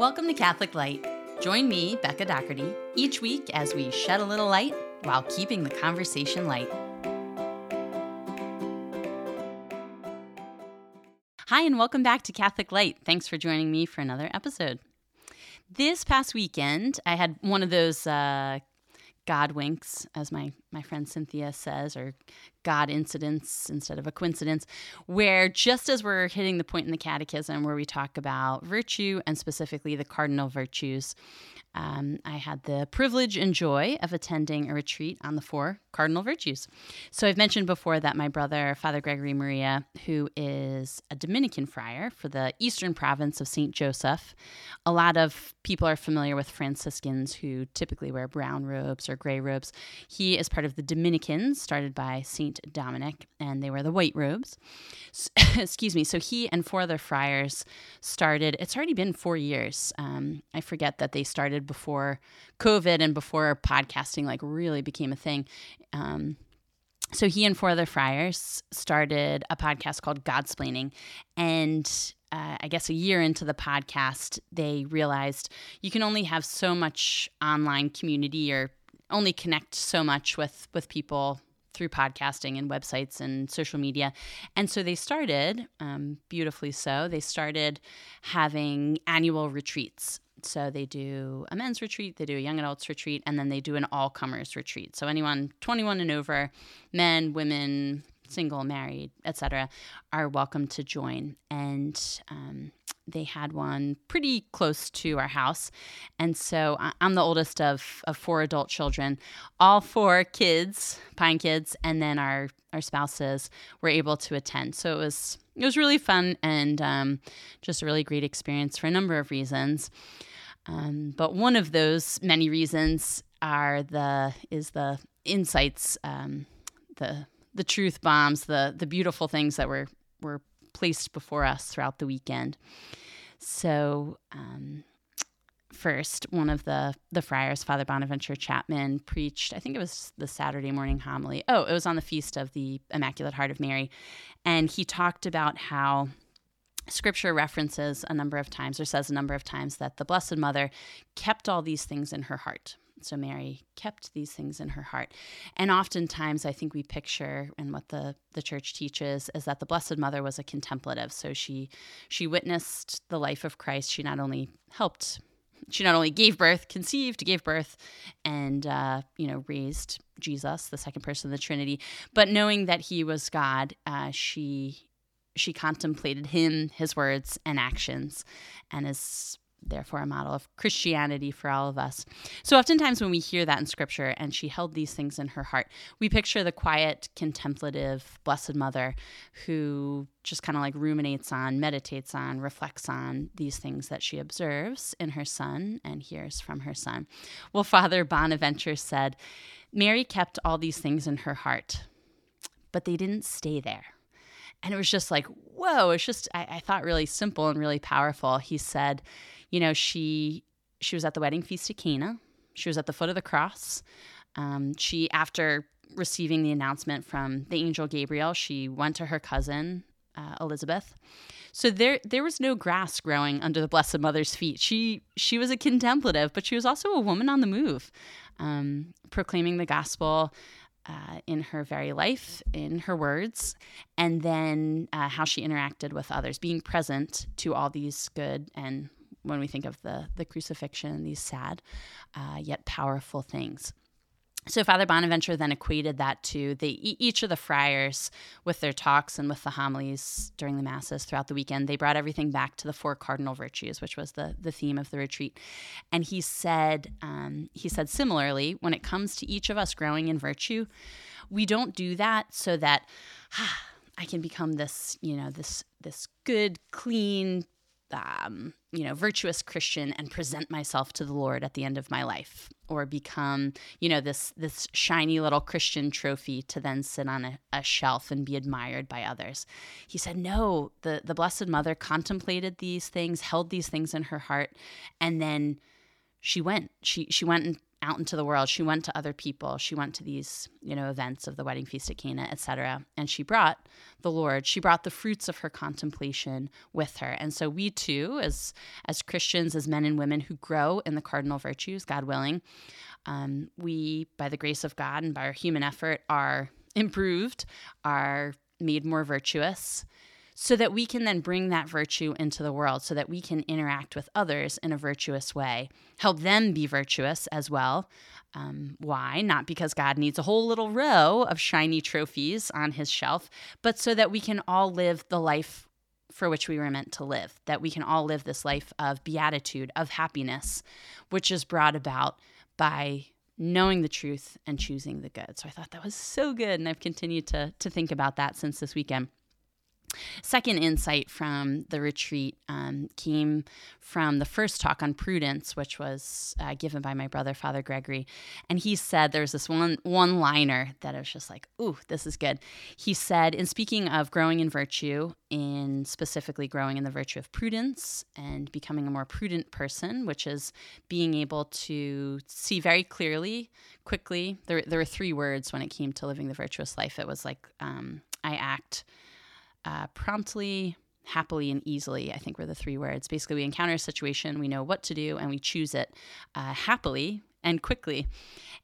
Welcome to Catholic Light. Join me, Becca Doherty, each week as we shed a little light while keeping the conversation light. Hi, and welcome back to Catholic Light. Thanks for joining me for another episode. This past weekend, I had one of those uh, God winks, as my, my friend Cynthia says, or God incidents instead of a coincidence, where just as we're hitting the point in the catechism where we talk about virtue and specifically the cardinal virtues, um, I had the privilege and joy of attending a retreat on the four cardinal virtues. So I've mentioned before that my brother, Father Gregory Maria, who is a Dominican friar for the eastern province of St. Joseph, a lot of people are familiar with Franciscans who typically wear brown robes or gray robes. He is part of the Dominicans, started by St. Dominic, and they wear the white robes. excuse me. So he and four other friars started, it's already been four years. Um, I forget that they started before COVID and before podcasting like really became a thing. Um, so he and four other friars started a podcast called Godsplaining, and uh, I guess a year into the podcast, they realized you can only have so much online community or only connect so much with with people through podcasting and websites and social media. And so they started, um, beautifully so, they started having annual retreats. So they do a men's retreat, they do a young adults retreat, and then they do an all comers retreat. So anyone 21 and over, men, women, single, married, etc., are welcome to join. And um, they had one pretty close to our house. And so I'm the oldest of, of four adult children. All four kids, Pine kids, and then our, our spouses were able to attend. So it was it was really fun and um, just a really great experience for a number of reasons. Um, but one of those many reasons are the is the insights, um, the the truth bombs, the the beautiful things that were were placed before us throughout the weekend. So. Um, first, one of the the friars, Father Bonaventure Chapman, preached. I think it was the Saturday morning homily. Oh, it was on the feast of the Immaculate Heart of Mary, and he talked about how Scripture references a number of times, or says a number of times, that the Blessed Mother kept all these things in her heart. So Mary kept these things in her heart. And oftentimes, I think we picture, and what the, the church teaches, is that the Blessed Mother was a contemplative. So she she witnessed the life of Christ. She not only helped, she not only gave birth, conceived, gave birth, and uh, you know raised Jesus, the second person of the Trinity. But knowing that He was God, uh, she she contemplated him, his words, and actions, and is therefore a model of Christianity for all of us. So, oftentimes when we hear that in scripture, and she held these things in her heart, we picture the quiet, contemplative Blessed Mother who just kind of like ruminates on, meditates on, reflects on these things that she observes in her son and hears from her son. Well, Father Bonaventure said, Mary kept all these things in her heart, but they didn't stay there and it was just like whoa it's just I, I, thought really simple and really powerful. He said you know she she was at the wedding feast of cana. She was at the foot of the cross. Um, she after receiving the announcement from the angel gabriel she went to her cousin uh, elizabeth. So there there was no grass growing under the blessed mother's feet. She she was a contemplative but she was also a woman on the move um, proclaiming the gospel uh, in her very life, in her words, and then uh, how she interacted with others, being present to all these good and when we think of the the crucifixion, these sad uh, yet powerful things. So Father Bonaventure then equated that to the each of the friars with their talks and with the homilies during the masses throughout the weekend. They brought everything back to the four cardinal virtues, which was the the theme of the retreat. And he said um, he said similarly, when it comes to each of us growing in virtue, we don't do that so that ah, I can become this you know this this good clean um, you know, virtuous Christian and present myself to the Lord at the end of my life, or become, you know, this this shiny little Christian trophy to then sit on a, a shelf and be admired by others. He said, no, the the Blessed Mother contemplated these things, held these things in her heart, and then she went. She she went and out into the world. She went to other people. She went to these, you know, events of the wedding feast at Cana, etc. And she brought the Lord. She brought the fruits of her contemplation with her. And so we too, as as Christians, as men and women who grow in the cardinal virtues, God willing, um, we, by the grace of God and by our human effort, are improved, are made more virtuous so that we can then bring that virtue into the world, so that we can interact with others in a virtuous way, help them be virtuous as well. Um, why? Not because God needs a whole little row of shiny trophies on his shelf, but so that we can all live the life for which we were meant to live, that we can all live this life of beatitude, of happiness, which is brought about by knowing the truth and choosing the good. So I thought that was so good. And I've continued to, to think about that since this weekend. Second insight from the retreat um, came from the first talk on prudence, which was uh, given by my brother, Father Gregory. And he said there's this one one liner that I was just like, ooh, this is good. He said, in speaking of growing in virtue, in specifically growing in the virtue of prudence and becoming a more prudent person, which is being able to see very clearly, quickly. There, there were three words when it came to living the virtuous life. It was like, um, I act uh, promptly, happily, and easily, I think were the three words. Basically, we encounter a situation, we know what to do, and we choose it uh, happily and quickly.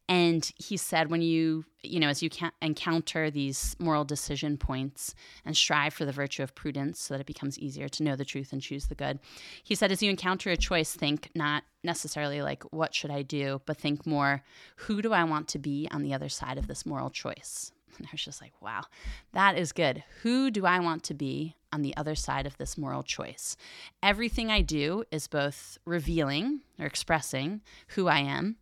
And he said, when you, you know, as you encounter these moral decision points and strive for the virtue of prudence so that it becomes easier to know the truth and choose the good, he said, as you encounter a choice, think not necessarily like, what should I do, but think more, who do I want to be on the other side of this moral choice? And I was just like, wow, that is good. Who do I want to be on the other side of this moral choice? Everything I do is both revealing or expressing who I am,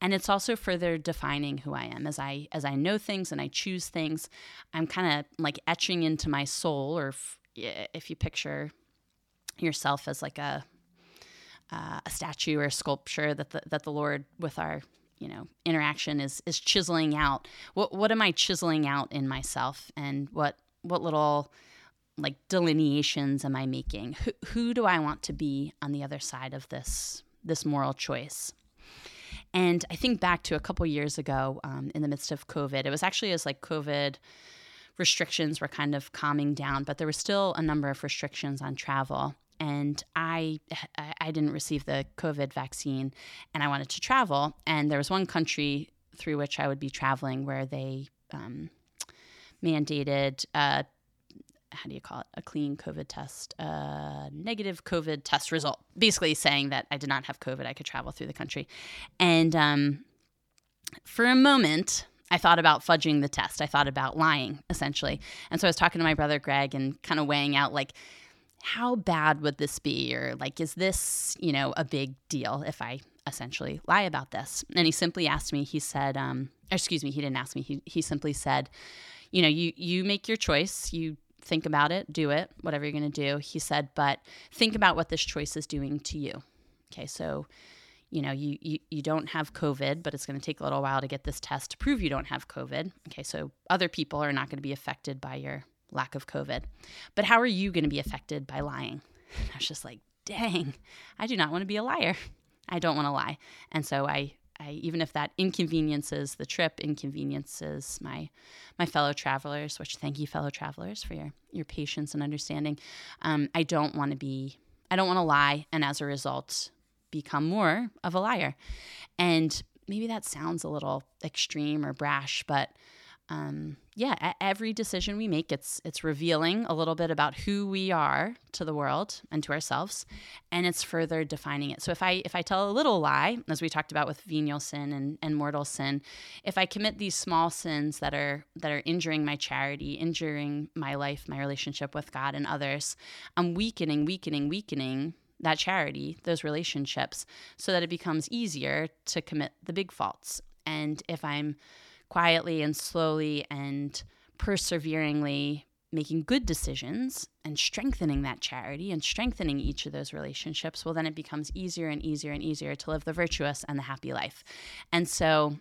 and it's also further defining who I am. As I as I know things and I choose things, I'm kind of like etching into my soul, or if, if you picture yourself as like a uh, a statue or a sculpture that the, that the Lord with our you know interaction is is chiseling out. What what am i chiseling out in myself and what what little like delineations am i making? Who, who do i want to be on the other side of this this moral choice? And i think back to a couple years ago um, in the midst of covid it was actually as like covid restrictions were kind of calming down but there was still a number of restrictions on travel and I I didn't receive the COVID vaccine, and I wanted to travel. And there was one country through which I would be traveling where they um, mandated. Uh, how do you call it? A clean COVID test, a negative COVID test result. Basically, saying that I did not have COVID, I could travel through the country. And um, for a moment, I thought about fudging the test. I thought about lying, essentially. And so I was talking to my brother Greg and kind of weighing out, like, how bad would this be? Or like, is this, you know, a big deal if I essentially lie about this? And he simply asked me, he said, um, excuse me, he didn't ask me. He, he simply said, you know, you, you make your choice. You think about it, do it, whatever you're going to do. He said, but think about what this choice is doing to you. Okay. So, you know, you, you, you don't have COVID, but it's going to take a little while to get this test to prove you don't have COVID. Okay. So other people are not going to be affected by your lack of COVID. But how are you going to be affected by lying? And I was just like, dang, I do not want to be a liar. I don't want to lie. And so I, I even if that inconveniences the trip, inconveniences my my fellow travelers, which thank you, fellow travelers, for your your patience and understanding. Um, I don't want to be, I don't want to lie, and as a result, become more of a liar. And maybe that sounds a little extreme or brash, but um, yeah, every decision we make, it's it's revealing a little bit about who we are to the world and to ourselves, and it's further defining it. So if I if I tell a little lie, as we talked about with venial sin and, and mortal sin, if I commit these small sins that are that are injuring my charity, injuring my life, my relationship with God and others, I'm weakening, weakening, weakening that charity, those relationships, so that it becomes easier to commit the big faults. And if I'm quietly and slowly and perseveringly making good decisions and strengthening that charity and strengthening each of those relationships, well, then it becomes easier and easier and easier to live the virtuous and the happy life. And so,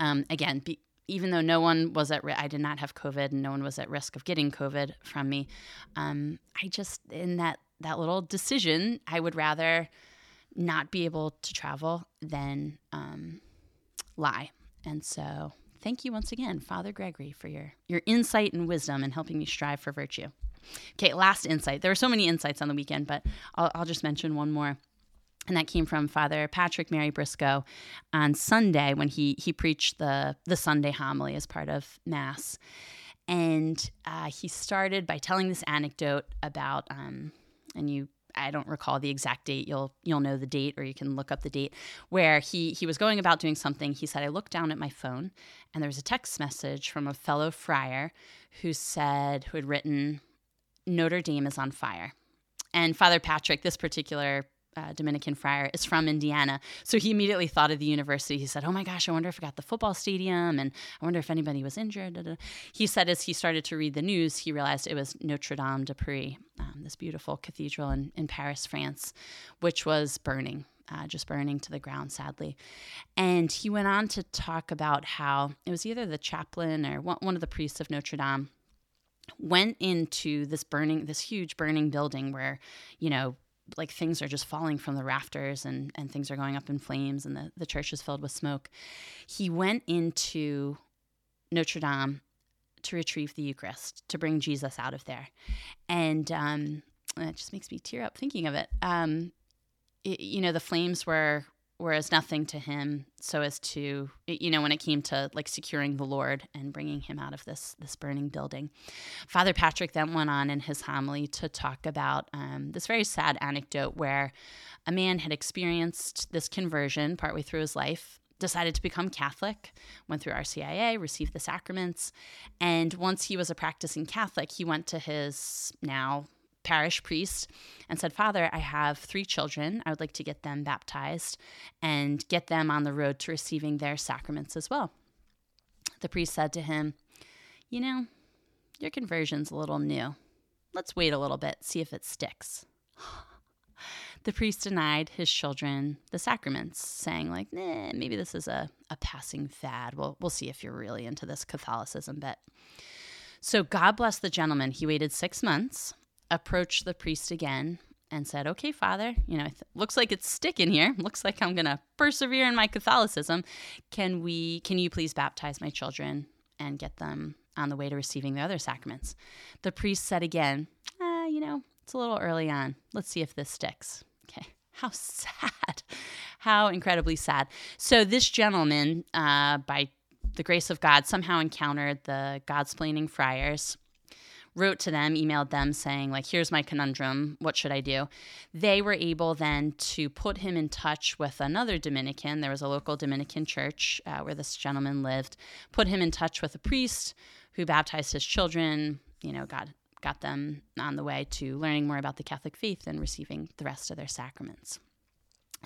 um, again, be, even though no one was at I did not have COVID and no one was at risk of getting COVID from me, um, I just in that that little decision, I would rather not be able to travel than um, lie. And so, thank you once again, Father Gregory, for your, your insight and wisdom and helping me strive for virtue. Okay, last insight. There were so many insights on the weekend, but I'll, I'll just mention one more. And that came from Father Patrick Mary Briscoe on Sunday when he he preached the the Sunday homily as part of Mass, and uh, he started by telling this anecdote about um, and you I don't recall the exact date. You'll you'll know the date, or you can look up the date where he he was going about doing something. He said, "I looked down at my phone, and there was a text message from a fellow friar who said who had written Notre Dame is on fire. And Father Patrick, this particular uh, Dominican friar, is from Indiana. So he immediately thought of the university. He said, Oh my gosh, I wonder if I got the football stadium and I wonder if anybody was injured. He said, as he started to read the news, he realized it was Notre Dame de Paris, um, this beautiful cathedral in, in Paris, France, which was burning. Uh, just burning to the ground, sadly. And he went on to talk about how it was either the chaplain or one of the priests of Notre Dame went into this burning, this huge burning building where, you know, like things are just falling from the rafters and, and things are going up in flames and the, the church is filled with smoke. He went into Notre Dame to retrieve the Eucharist, to bring Jesus out of there. And um, it just makes me tear up thinking of it. Um, it you know, the flames were whereas nothing to him so as to you know when it came to like securing the lord and bringing him out of this this burning building. Father patrick then went on in his homily to talk about um, this very sad anecdote where a man had experienced this conversion partway through his life decided to become Catholic, went through RCIA, received the sacraments, and once he was a practicing Catholic, he went to his now parish priest and said, Father, I have three children. I would like to get them baptized and get them on the road to receiving their sacraments as well. The priest said to him, You know, your conversion's a little new. Let's wait a little bit, see if it sticks. the priest denied his children the sacraments, saying, like, nah, maybe this is a, a passing fad. We'll, we'll see if you're really into this Catholicism bit. So God bless the gentleman. He waited six months approached the priest again and said, Okay, Father, you know, th- looks like it's sticking here. Looks like I'm going to persevere in my Catholicism. Can we, can you please baptize my children and get them on the way to receiving the other sacraments? The priest said again, ah, You know, it's a little early on. Let's see if this sticks. Okay. How sad. How incredibly sad. So, this gentleman, uh, by the grace of God, somehow encountered the Godsplaining friars wrote to them, emailed them saying, like, here's my conundrum. What should I do? They were able then to put him in touch with another Dominican. There was a local Dominican church uh, where this gentleman lived, put him in touch with a priest who baptized his children, you know, got, got them on the way to learning more about the Catholic faith and receiving the rest of their sacraments.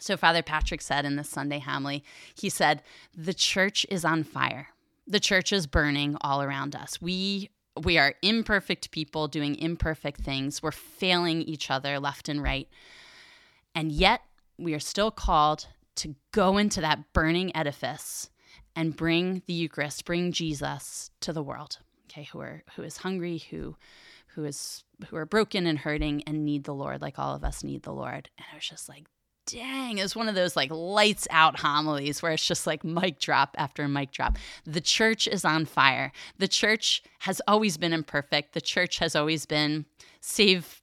So, Father Patrick said in the Sunday homily, he said, The church is on fire. The church is burning all around us. We we are imperfect people doing imperfect things. We're failing each other left and right. And yet, we are still called to go into that burning edifice and bring the Eucharist, bring Jesus to the world. Okay, who are who is hungry, who who is who are broken and hurting and need the Lord, like all of us need the Lord. And I was just like, dang, it was one of those like lights out homilies where it's just like mic drop after mic drop. The church is on fire. The church has always been imperfect. The church has always been save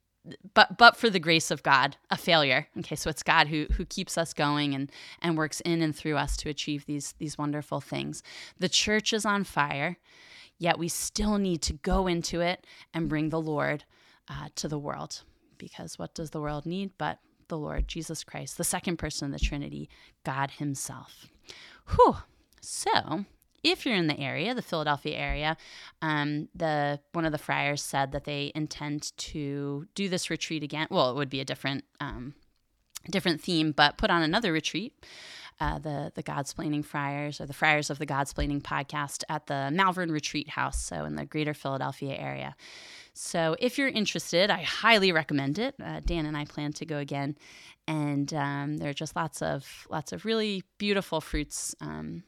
but but for the grace of God, a failure. Okay, so it's God who who keeps us going and and works in and through us to achieve these these wonderful things. The church is on fire, yet we still need to go into it and bring the Lord uh, to the world. Because what does the world need but the Lord Jesus Christ, the second person of the Trinity, God Himself. Whew. So, if you're in the area, the Philadelphia area, um, the one of the friars said that they intend to do this retreat again. Well, it would be a different um, different theme, but put on another retreat. Uh, the the Godsplaining Friars or the Friars of the Godsplaining podcast at the Malvern Retreat House, so in the Greater Philadelphia area. So if you're interested, I highly recommend it. Uh, Dan and I plan to go again, and um, there are just lots of lots of really beautiful fruits um,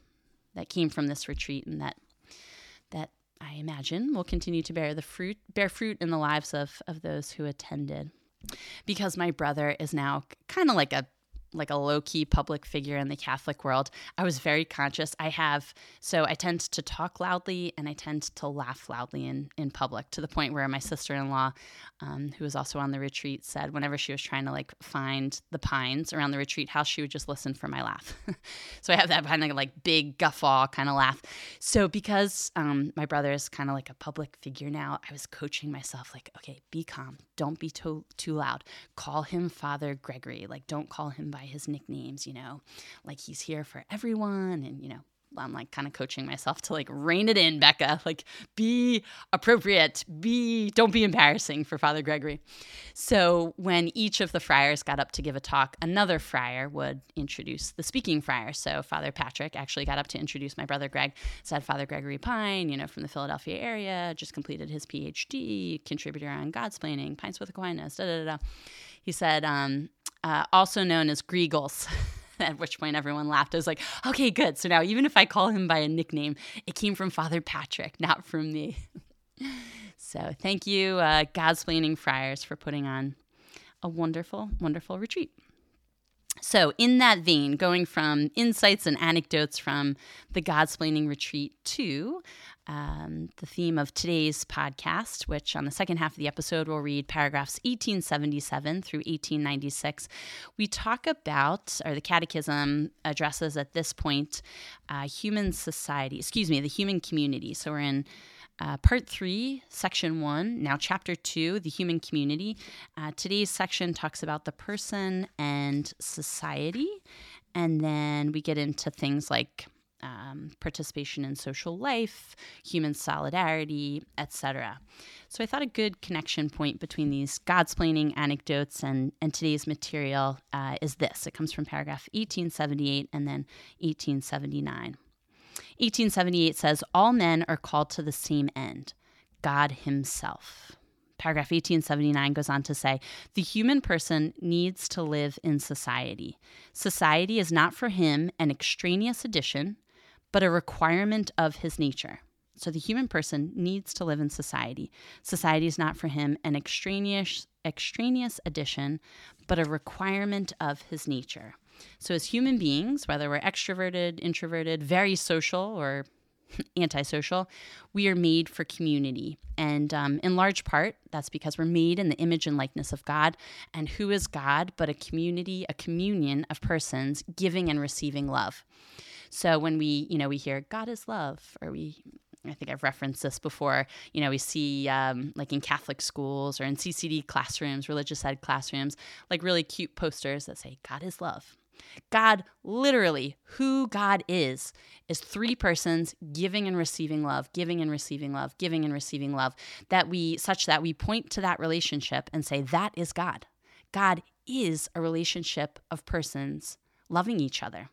that came from this retreat, and that that I imagine will continue to bear the fruit bear fruit in the lives of of those who attended. Because my brother is now kind of like a like a low key public figure in the Catholic world, I was very conscious. I have, so I tend to talk loudly and I tend to laugh loudly in, in public to the point where my sister in law, um, who was also on the retreat, said whenever she was trying to like find the pines around the retreat house, she would just listen for my laugh. so I have that kind of like big guffaw kind of laugh. So because um, my brother is kind of like a public figure now, I was coaching myself like, okay, be calm. Don't be too, too loud. Call him Father Gregory. Like, don't call him by his nicknames, you know, like he's here for everyone and, you know, I'm like kind of coaching myself to like rein it in, Becca. Like, be appropriate. Be don't be embarrassing for Father Gregory. So when each of the friars got up to give a talk, another friar would introduce the speaking friar. So Father Patrick actually got up to introduce my brother Greg. Said Father Gregory Pine, you know, from the Philadelphia area, just completed his PhD, contributor on God's planning, Pints with Aquinas. Da da da. He said, um, uh, also known as Gregals. At which point everyone laughed. I was like, okay, good. So now even if I call him by a nickname, it came from Father Patrick, not from me. so thank you, uh, Godsplaining Friars, for putting on a wonderful, wonderful retreat. So, in that vein, going from insights and anecdotes from the Godsplaining retreat to um, the theme of today's podcast, which on the second half of the episode we'll read paragraphs 1877 through 1896. We talk about, or the Catechism addresses at this point, uh, human society, excuse me, the human community. So we're in uh, part three, section one, now chapter two, the human community. Uh, today's section talks about the person and society. And then we get into things like um, participation in social life, human solidarity, etc. So I thought a good connection point between these Godsplaining anecdotes and, and today's material uh, is this. It comes from paragraph 1878 and then 1879. 1878 says, All men are called to the same end God Himself. Paragraph 1879 goes on to say the human person needs to live in society. Society is not for him an extraneous addition, but a requirement of his nature. So the human person needs to live in society. Society is not for him an extraneous extraneous addition, but a requirement of his nature. So as human beings, whether we're extroverted, introverted, very social, or antisocial, we are made for community. And um, in large part, that's because we're made in the image and likeness of God. And who is God but a community, a communion of persons giving and receiving love? So when we, you know, we hear God is love, or we, I think I've referenced this before. You know, we see um, like in Catholic schools or in CCD classrooms, religious ed classrooms, like really cute posters that say God is love. God, literally, who God is, is three persons giving and receiving love, giving and receiving love, giving and receiving love, that we, such that we point to that relationship and say, that is God. God is a relationship of persons loving each other.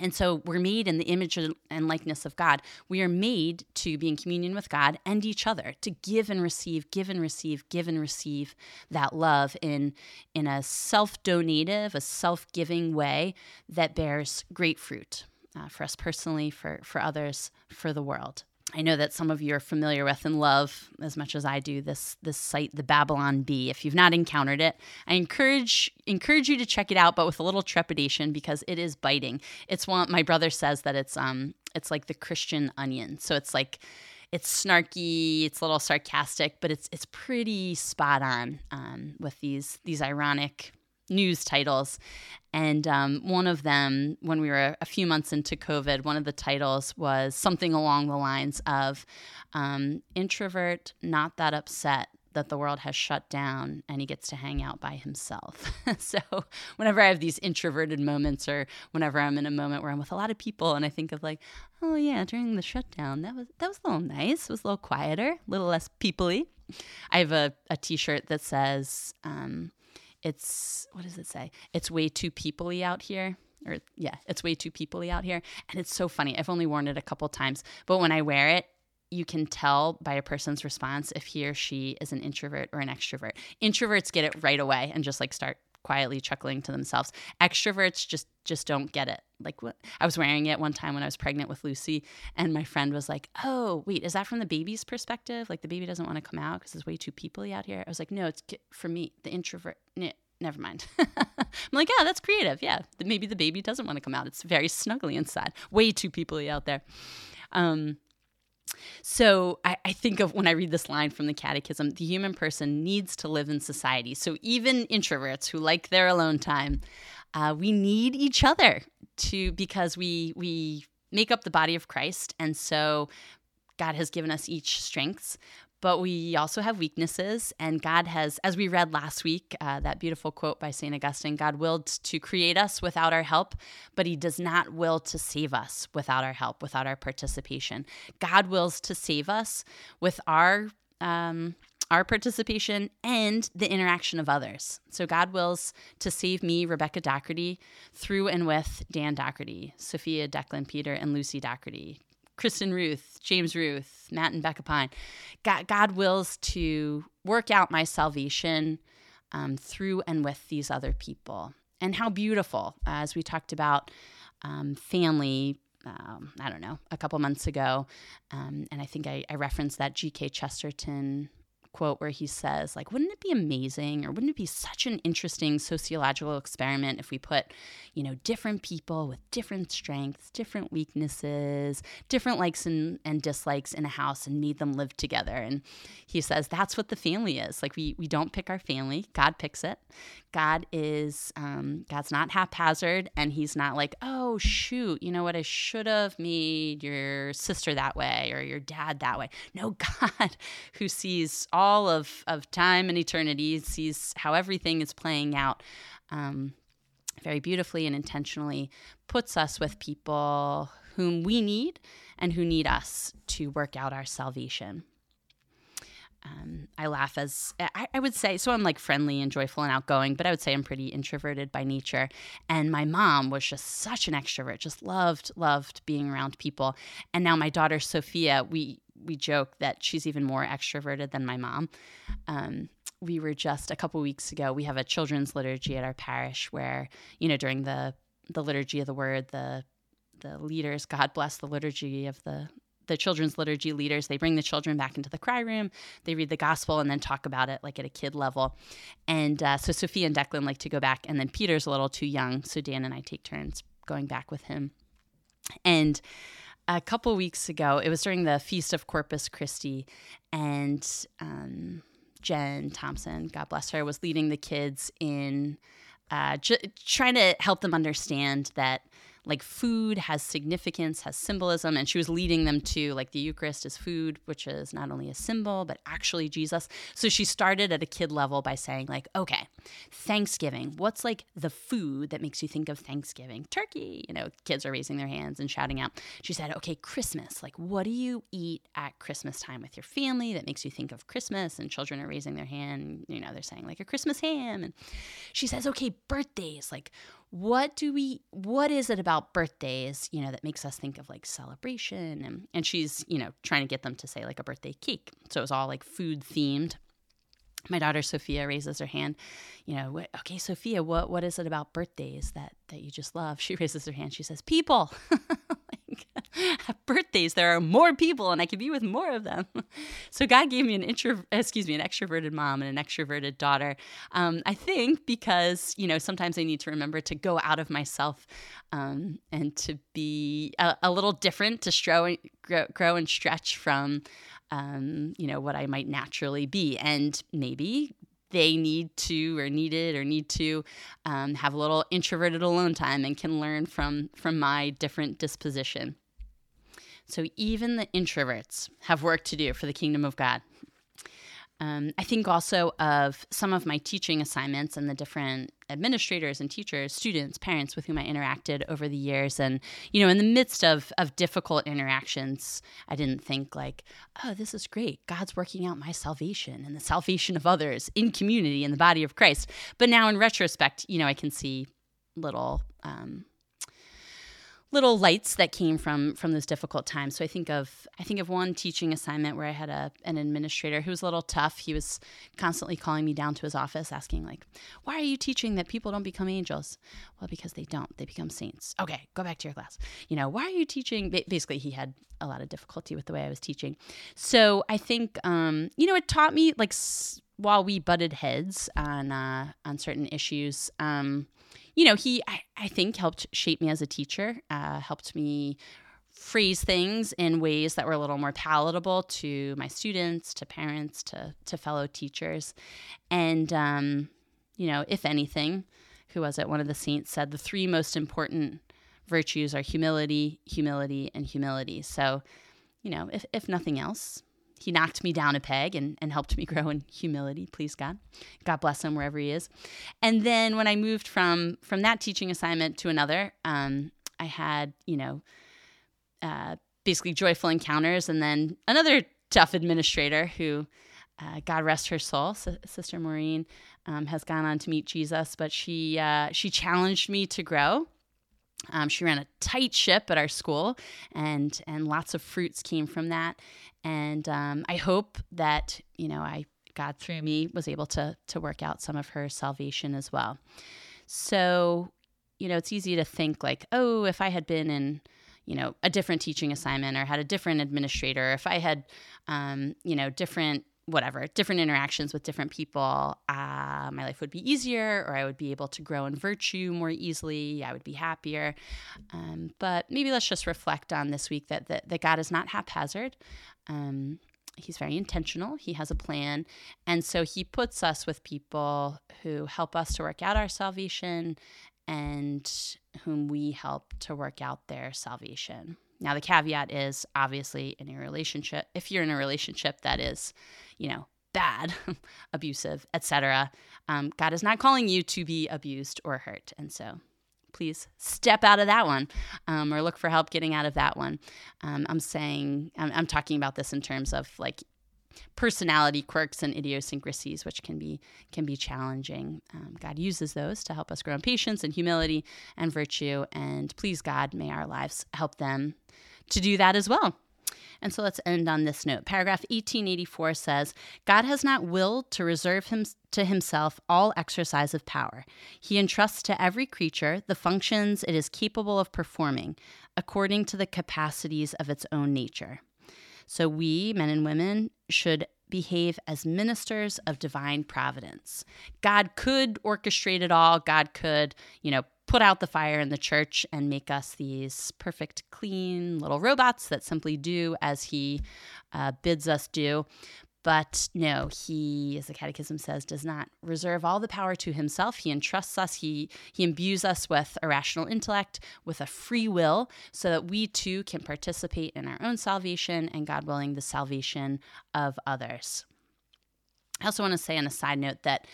And so we're made in the image and likeness of God. We are made to be in communion with God and each other, to give and receive, give and receive, give and receive that love in, in a self donative, a self giving way that bears great fruit uh, for us personally, for, for others, for the world. I know that some of you are familiar with and love as much as I do this this site, the Babylon Bee. If you've not encountered it, I encourage encourage you to check it out, but with a little trepidation because it is biting. It's one my brother says that it's um it's like the Christian onion. So it's like it's snarky, it's a little sarcastic, but it's it's pretty spot on um, with these these ironic news titles. And um, one of them, when we were a few months into COVID, one of the titles was something along the lines of um, Introvert, not that upset that the world has shut down and he gets to hang out by himself. so, whenever I have these introverted moments or whenever I'm in a moment where I'm with a lot of people and I think of like, oh yeah, during the shutdown, that was that was a little nice. It was a little quieter, a little less peoply. I have a, a t-shirt that says, um, it's what does it say? It's way too peoply out here. Or yeah, it's way too peoply out here. And it's so funny. I've only worn it a couple times, but when I wear it, you can tell by a person's response if he or she is an introvert or an extrovert. Introverts get it right away and just like start quietly chuckling to themselves. Extroverts just just don't get it. Like I was wearing it one time when I was pregnant with Lucy and my friend was like, "Oh, wait, is that from the baby's perspective? Like the baby doesn't want to come out cuz it's way too peoply out here?" I was like, "No, it's for me, the introvert." never mind. I'm like, yeah, that's creative. Yeah, maybe the baby doesn't want to come out. It's very snuggly inside. Way too peoply out there. Um, so I, I, think of when I read this line from the Catechism, the human person needs to live in society. So even introverts who like their alone time, uh, we need each other to because we we make up the body of Christ, and so God has given us each strengths, but we also have weaknesses. And God has, as we read last week, uh, that beautiful quote by St. Augustine God willed to create us without our help, but He does not will to save us without our help, without our participation. God wills to save us with our. Um, our participation and the interaction of others. So God wills to save me, Rebecca Doherty, through and with Dan Doherty, Sophia Declan Peter, and Lucy Doherty, Kristen Ruth, James Ruth, Matt and Becca Pine. God, God wills to work out my salvation um, through and with these other people. And how beautiful, as we talked about um, family, um, I don't know, a couple months ago. Um, and I think I, I referenced that G.K. Chesterton quote where he says, like, wouldn't it be amazing or wouldn't it be such an interesting sociological experiment if we put, you know, different people with different strengths, different weaknesses, different likes and, and dislikes in a house and made them live together? And he says that's what the family is. Like, we, we don't pick our family, God picks it. God is, um, God's not haphazard and he's not like, oh, shoot, you know what? I should have made your sister that way or your dad that way. No, God, who sees all of, of time and eternity, sees how everything is playing out um, very beautifully and intentionally, puts us with people whom we need and who need us to work out our salvation. Um, I laugh as I, I, would say, so I'm like friendly and joyful and outgoing, but I would say I'm pretty introverted by nature. And my mom was just such an extrovert, just loved, loved being around people. And now my daughter Sophia, we we joke that she's even more extroverted than my mom. Um, we were just a couple weeks ago. We have a children's liturgy at our parish where you know during the the liturgy of the word, the the leaders, God bless the liturgy of the the children's liturgy leaders they bring the children back into the cry room they read the gospel and then talk about it like at a kid level. And uh, so sophia and declan like to go back and then peter's a little too young so dan and i take turns going back with him. And a couple weeks ago, it was during the Feast of Corpus Christi, and um, Jen Thompson, God bless her, was leading the kids in uh, j- trying to help them understand that like food has significance, has symbolism, and she was leading them to like the Eucharist is food, which is not only a symbol, but actually Jesus. So she started at a kid level by saying, like, okay, Thanksgiving, what's like the food that makes you think of Thanksgiving? Turkey. You know, kids are raising their hands and shouting out. She said, okay, Christmas, like, what do you eat at Christmas time with your family that makes you think of Christmas? And children are raising their hand, you know, they're saying like a Christmas ham. And she says, okay, birthdays, like, what do we what is it about birthdays you know that makes us think of like celebration and and she's you know trying to get them to say like a birthday cake so it was all like food themed my daughter Sophia raises her hand. You know, okay, Sophia, what what is it about birthdays that that you just love? She raises her hand. She says, "People." like, birthdays, there are more people, and I can be with more of them. so God gave me an intro, excuse me, an extroverted mom and an extroverted daughter. Um, I think because you know sometimes I need to remember to go out of myself um, and to be a, a little different, to grow, grow and stretch from um, you know, what I might naturally be. And maybe they need to or needed or need to um, have a little introverted alone time and can learn from from my different disposition. So even the introverts have work to do for the kingdom of God. Um, I think also of some of my teaching assignments and the different administrators and teachers, students, parents with whom I interacted over the years. And, you know, in the midst of, of difficult interactions, I didn't think like, oh, this is great. God's working out my salvation and the salvation of others in community in the body of Christ. But now in retrospect, you know, I can see little um, little lights that came from from those difficult times. So I think of I think of one teaching assignment where I had a an administrator who was a little tough. He was constantly calling me down to his office asking like, "Why are you teaching that people don't become angels?" Well, because they don't. They become saints. Okay, go back to your class. You know, why are you teaching basically he had a lot of difficulty with the way I was teaching. So I think um, you know, it taught me like while we butted heads on uh, on certain issues, um, you know, he I, I, think helped shape me as a teacher, uh, helped me phrase things in ways that were a little more palatable to my students, to parents, to to fellow teachers, and um, you know, if anything, who was it? One of the saints said the three most important virtues are humility, humility, and humility. So, you know, if if nothing else, he knocked me down a peg and, and helped me grow in humility please god. God bless him wherever he is. And then when i moved from from that teaching assignment to another um, i had you know uh, basically joyful encounters and then another tough administrator who uh, god rest her soul S- sister maureen um, has gone on to meet jesus but she uh, she challenged me to grow um, she ran a tight ship at our school, and and lots of fruits came from that. And um, I hope that you know I God through me was able to to work out some of her salvation as well. So you know it's easy to think like, oh, if I had been in you know a different teaching assignment or had a different administrator, if I had um, you know different whatever, different interactions with different people, uh, my life would be easier, or I would be able to grow in virtue more easily. I would be happier. Um, but maybe let's just reflect on this week that that, that God is not haphazard. Um, he's very intentional. He has a plan, and so he puts us with people who help us to work out our salvation, and whom we help to work out their salvation. Now, the caveat is obviously in a relationship, if you're in a relationship that is, you know, bad, abusive, etc., um, God is not calling you to be abused or hurt. And so please step out of that one um, or look for help getting out of that one. Um, I'm saying, I'm, I'm talking about this in terms of like personality quirks and idiosyncrasies, which can be can be challenging. Um, God uses those to help us grow in patience and humility and virtue. And please, God, may our lives help them to do that as well. And so let's end on this note. Paragraph 1884 says God has not willed to reserve him, to himself all exercise of power. He entrusts to every creature the functions it is capable of performing according to the capacities of its own nature. So we, men and women, should behave as ministers of divine providence. God could orchestrate it all. God could, you know, put out the fire in the church and make us these perfect, clean little robots that simply do as he uh, bids us do. But no, he, as the Catechism says, does not reserve all the power to himself. He entrusts us, he, he imbues us with a rational intellect, with a free will, so that we too can participate in our own salvation and, God willing, the salvation of others. I also want to say on a side note that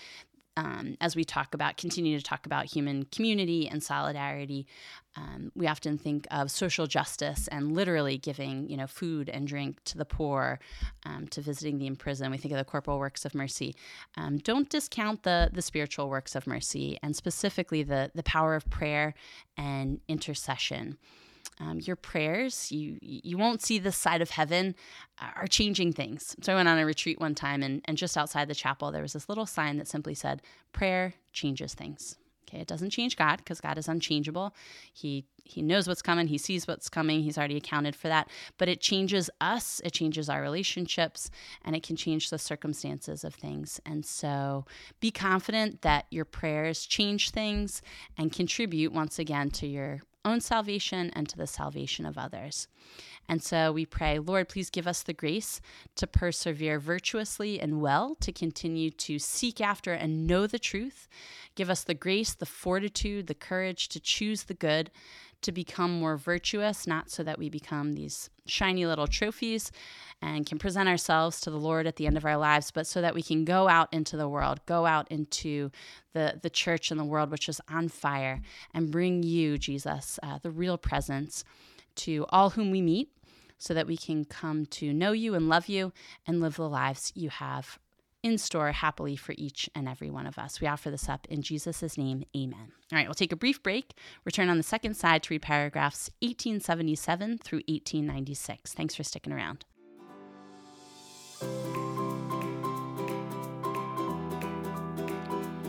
um, as we talk about, continue to talk about human community and solidarity, um, we often think of social justice and literally giving, you know, food and drink to the poor, um, to visiting the imprisoned. We think of the corporal works of mercy. Um, don't discount the the spiritual works of mercy, and specifically the the power of prayer and intercession um, your prayers, you you won't see this side of heaven, uh, are changing things. So I went on a retreat one time, and, and just outside the chapel, there was this little sign that simply said, Prayer changes things. Okay, it doesn't change God because God is unchangeable. He he knows what's coming, he sees what's coming, he's already accounted for that. But it changes us, it changes our relationships, and it can change the circumstances of things. And so be confident that your prayers change things and contribute once again to your own salvation and to the salvation of others. And so we pray, Lord, please give us the grace to persevere virtuously and well, to continue to seek after and know the truth. Give us the grace, the fortitude, the courage to choose the good, to become more virtuous, not so that we become these shiny little trophies and can present ourselves to the Lord at the end of our lives, but so that we can go out into the world, go out into the, the church and the world, which is on fire, and bring you, Jesus, uh, the real presence to all whom we meet, so that we can come to know you and love you and live the lives you have in store happily for each and every one of us. We offer this up in Jesus' name. Amen. All right, we'll take a brief break, return on the second side to read paragraphs 1877 through 1896. Thanks for sticking around.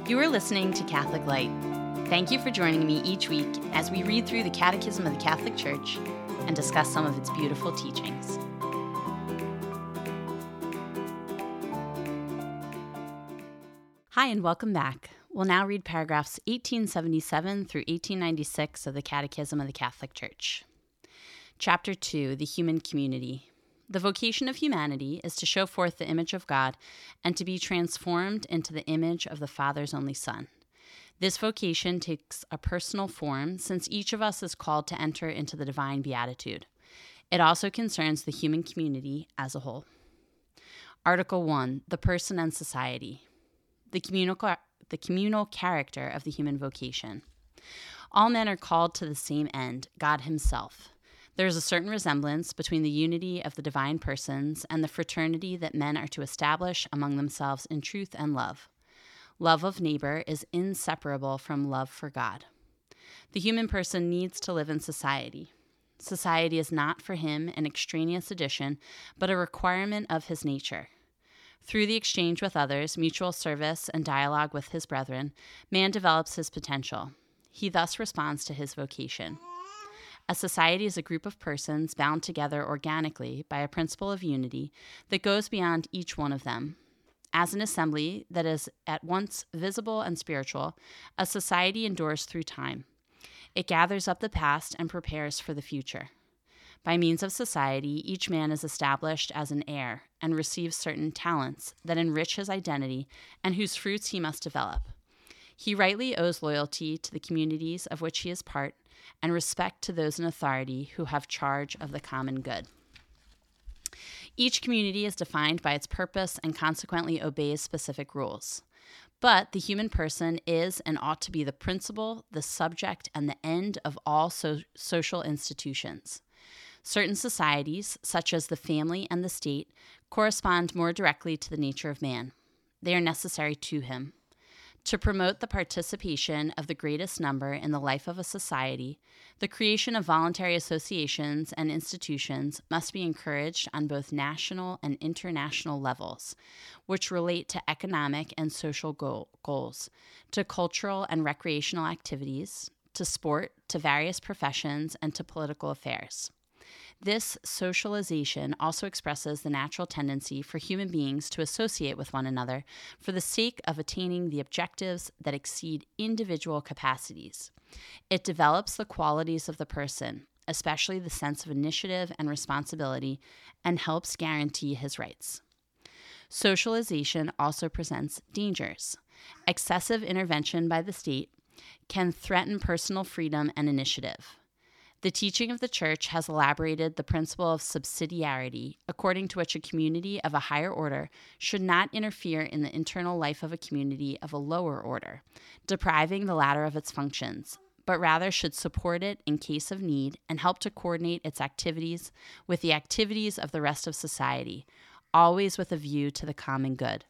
You are listening to Catholic Light. Thank you for joining me each week as we read through the Catechism of the Catholic Church and discuss some of its beautiful teachings. Hi, and welcome back. We'll now read paragraphs 1877 through 1896 of the Catechism of the Catholic Church. Chapter 2 The Human Community. The vocation of humanity is to show forth the image of God and to be transformed into the image of the Father's only Son. This vocation takes a personal form since each of us is called to enter into the divine beatitude. It also concerns the human community as a whole. Article 1 The Person and Society. The communal, the communal character of the human vocation. All men are called to the same end God Himself. There is a certain resemblance between the unity of the divine persons and the fraternity that men are to establish among themselves in truth and love. Love of neighbor is inseparable from love for God. The human person needs to live in society. Society is not for him an extraneous addition, but a requirement of his nature. Through the exchange with others, mutual service, and dialogue with his brethren, man develops his potential. He thus responds to his vocation. A society is a group of persons bound together organically by a principle of unity that goes beyond each one of them, as an assembly that is at once visible and spiritual, a society endures through time. It gathers up the past and prepares for the future. By means of society, each man is established as an heir and receives certain talents that enrich his identity and whose fruits he must develop. He rightly owes loyalty to the communities of which he is part and respect to those in authority who have charge of the common good. Each community is defined by its purpose and consequently obeys specific rules. But the human person is and ought to be the principle, the subject, and the end of all so- social institutions. Certain societies, such as the family and the state, correspond more directly to the nature of man. They are necessary to him. To promote the participation of the greatest number in the life of a society, the creation of voluntary associations and institutions must be encouraged on both national and international levels, which relate to economic and social goal- goals, to cultural and recreational activities, to sport, to various professions, and to political affairs. This socialization also expresses the natural tendency for human beings to associate with one another for the sake of attaining the objectives that exceed individual capacities. It develops the qualities of the person, especially the sense of initiative and responsibility, and helps guarantee his rights. Socialization also presents dangers. Excessive intervention by the state can threaten personal freedom and initiative. The teaching of the Church has elaborated the principle of subsidiarity, according to which a community of a higher order should not interfere in the internal life of a community of a lower order, depriving the latter of its functions, but rather should support it in case of need and help to coordinate its activities with the activities of the rest of society, always with a view to the common good.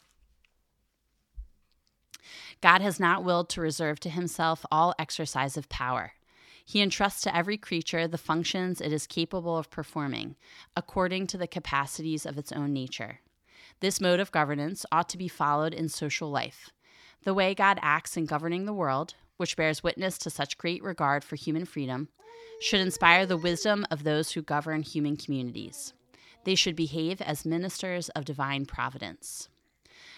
God has not willed to reserve to himself all exercise of power. He entrusts to every creature the functions it is capable of performing, according to the capacities of its own nature. This mode of governance ought to be followed in social life. The way God acts in governing the world, which bears witness to such great regard for human freedom, should inspire the wisdom of those who govern human communities. They should behave as ministers of divine providence.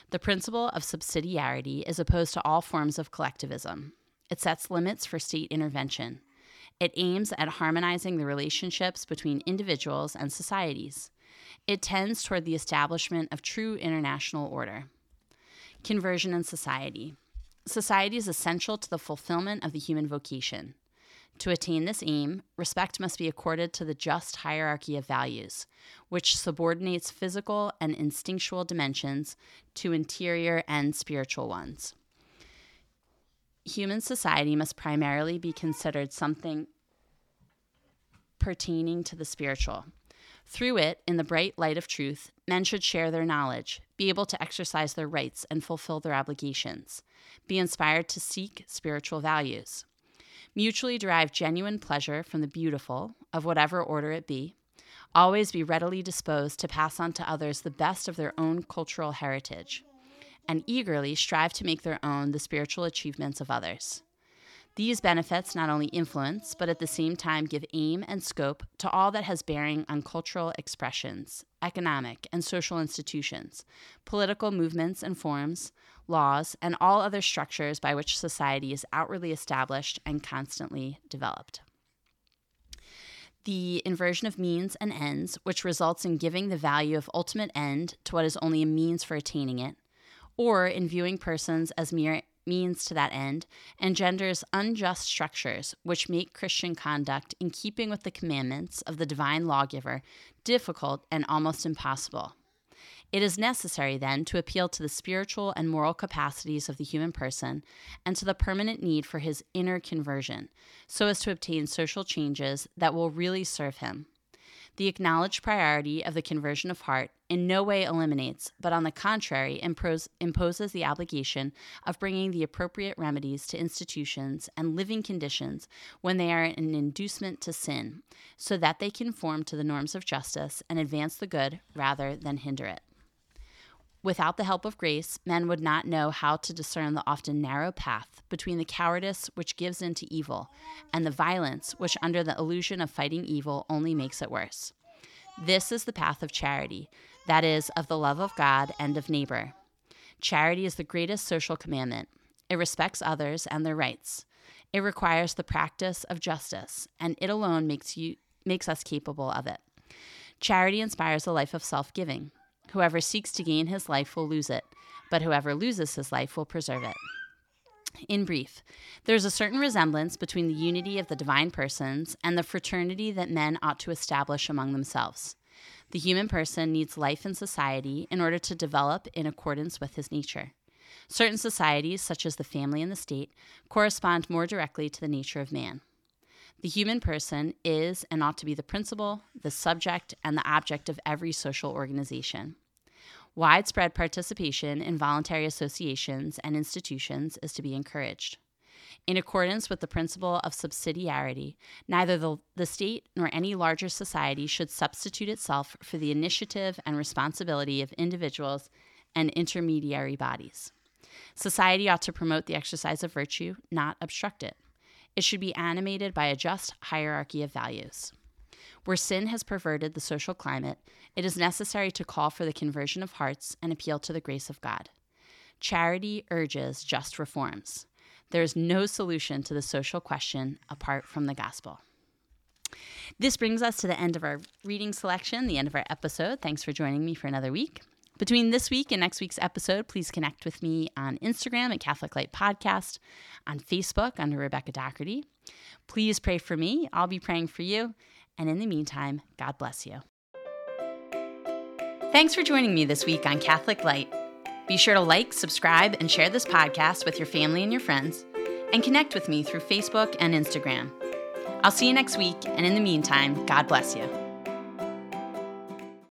The principle of subsidiarity is opposed to all forms of collectivism. It sets limits for state intervention. It aims at harmonizing the relationships between individuals and societies. It tends toward the establishment of true international order. Conversion in society. Society is essential to the fulfillment of the human vocation. To attain this aim, respect must be accorded to the just hierarchy of values, which subordinates physical and instinctual dimensions to interior and spiritual ones human society must primarily be considered something pertaining to the spiritual. Through it, in the bright light of truth, men should share their knowledge, be able to exercise their rights and fulfill their obligations, be inspired to seek spiritual values, mutually derive genuine pleasure from the beautiful, of whatever order it be, always be readily disposed to pass on to others the best of their own cultural heritage and eagerly strive to make their own the spiritual achievements of others. These benefits not only influence, but at the same time give aim and scope to all that has bearing on cultural expressions, economic and social institutions, political movements and forms, laws, and all other structures by which society is outwardly established and constantly developed. The inversion of means and ends, which results in giving the value of ultimate end to what is only a means for attaining it, or in viewing persons as mere means to that end, engenders unjust structures which make Christian conduct in keeping with the commandments of the divine lawgiver difficult and almost impossible. It is necessary, then, to appeal to the spiritual and moral capacities of the human person and to the permanent need for his inner conversion, so as to obtain social changes that will really serve him. The acknowledged priority of the conversion of heart in no way eliminates, but on the contrary, impose, imposes the obligation of bringing the appropriate remedies to institutions and living conditions when they are an inducement to sin, so that they conform to the norms of justice and advance the good rather than hinder it. Without the help of grace, men would not know how to discern the often narrow path between the cowardice which gives in to evil and the violence which, under the illusion of fighting evil, only makes it worse. This is the path of charity, that is, of the love of God and of neighbor. Charity is the greatest social commandment. It respects others and their rights. It requires the practice of justice, and it alone makes, you, makes us capable of it. Charity inspires a life of self giving. Whoever seeks to gain his life will lose it, but whoever loses his life will preserve it. In brief, there's a certain resemblance between the unity of the divine persons and the fraternity that men ought to establish among themselves. The human person needs life in society in order to develop in accordance with his nature. Certain societies, such as the family and the state, correspond more directly to the nature of man. The human person is and ought to be the principle, the subject, and the object of every social organization. Widespread participation in voluntary associations and institutions is to be encouraged. In accordance with the principle of subsidiarity, neither the, the state nor any larger society should substitute itself for the initiative and responsibility of individuals and intermediary bodies. Society ought to promote the exercise of virtue, not obstruct it. It should be animated by a just hierarchy of values. Where sin has perverted the social climate, it is necessary to call for the conversion of hearts and appeal to the grace of God. Charity urges just reforms. There is no solution to the social question apart from the gospel. This brings us to the end of our reading selection, the end of our episode. Thanks for joining me for another week. Between this week and next week's episode, please connect with me on Instagram at Catholic Light Podcast, on Facebook under Rebecca Doherty. Please pray for me. I'll be praying for you. And in the meantime, God bless you. Thanks for joining me this week on Catholic Light. Be sure to like, subscribe, and share this podcast with your family and your friends, and connect with me through Facebook and Instagram. I'll see you next week, and in the meantime, God bless you.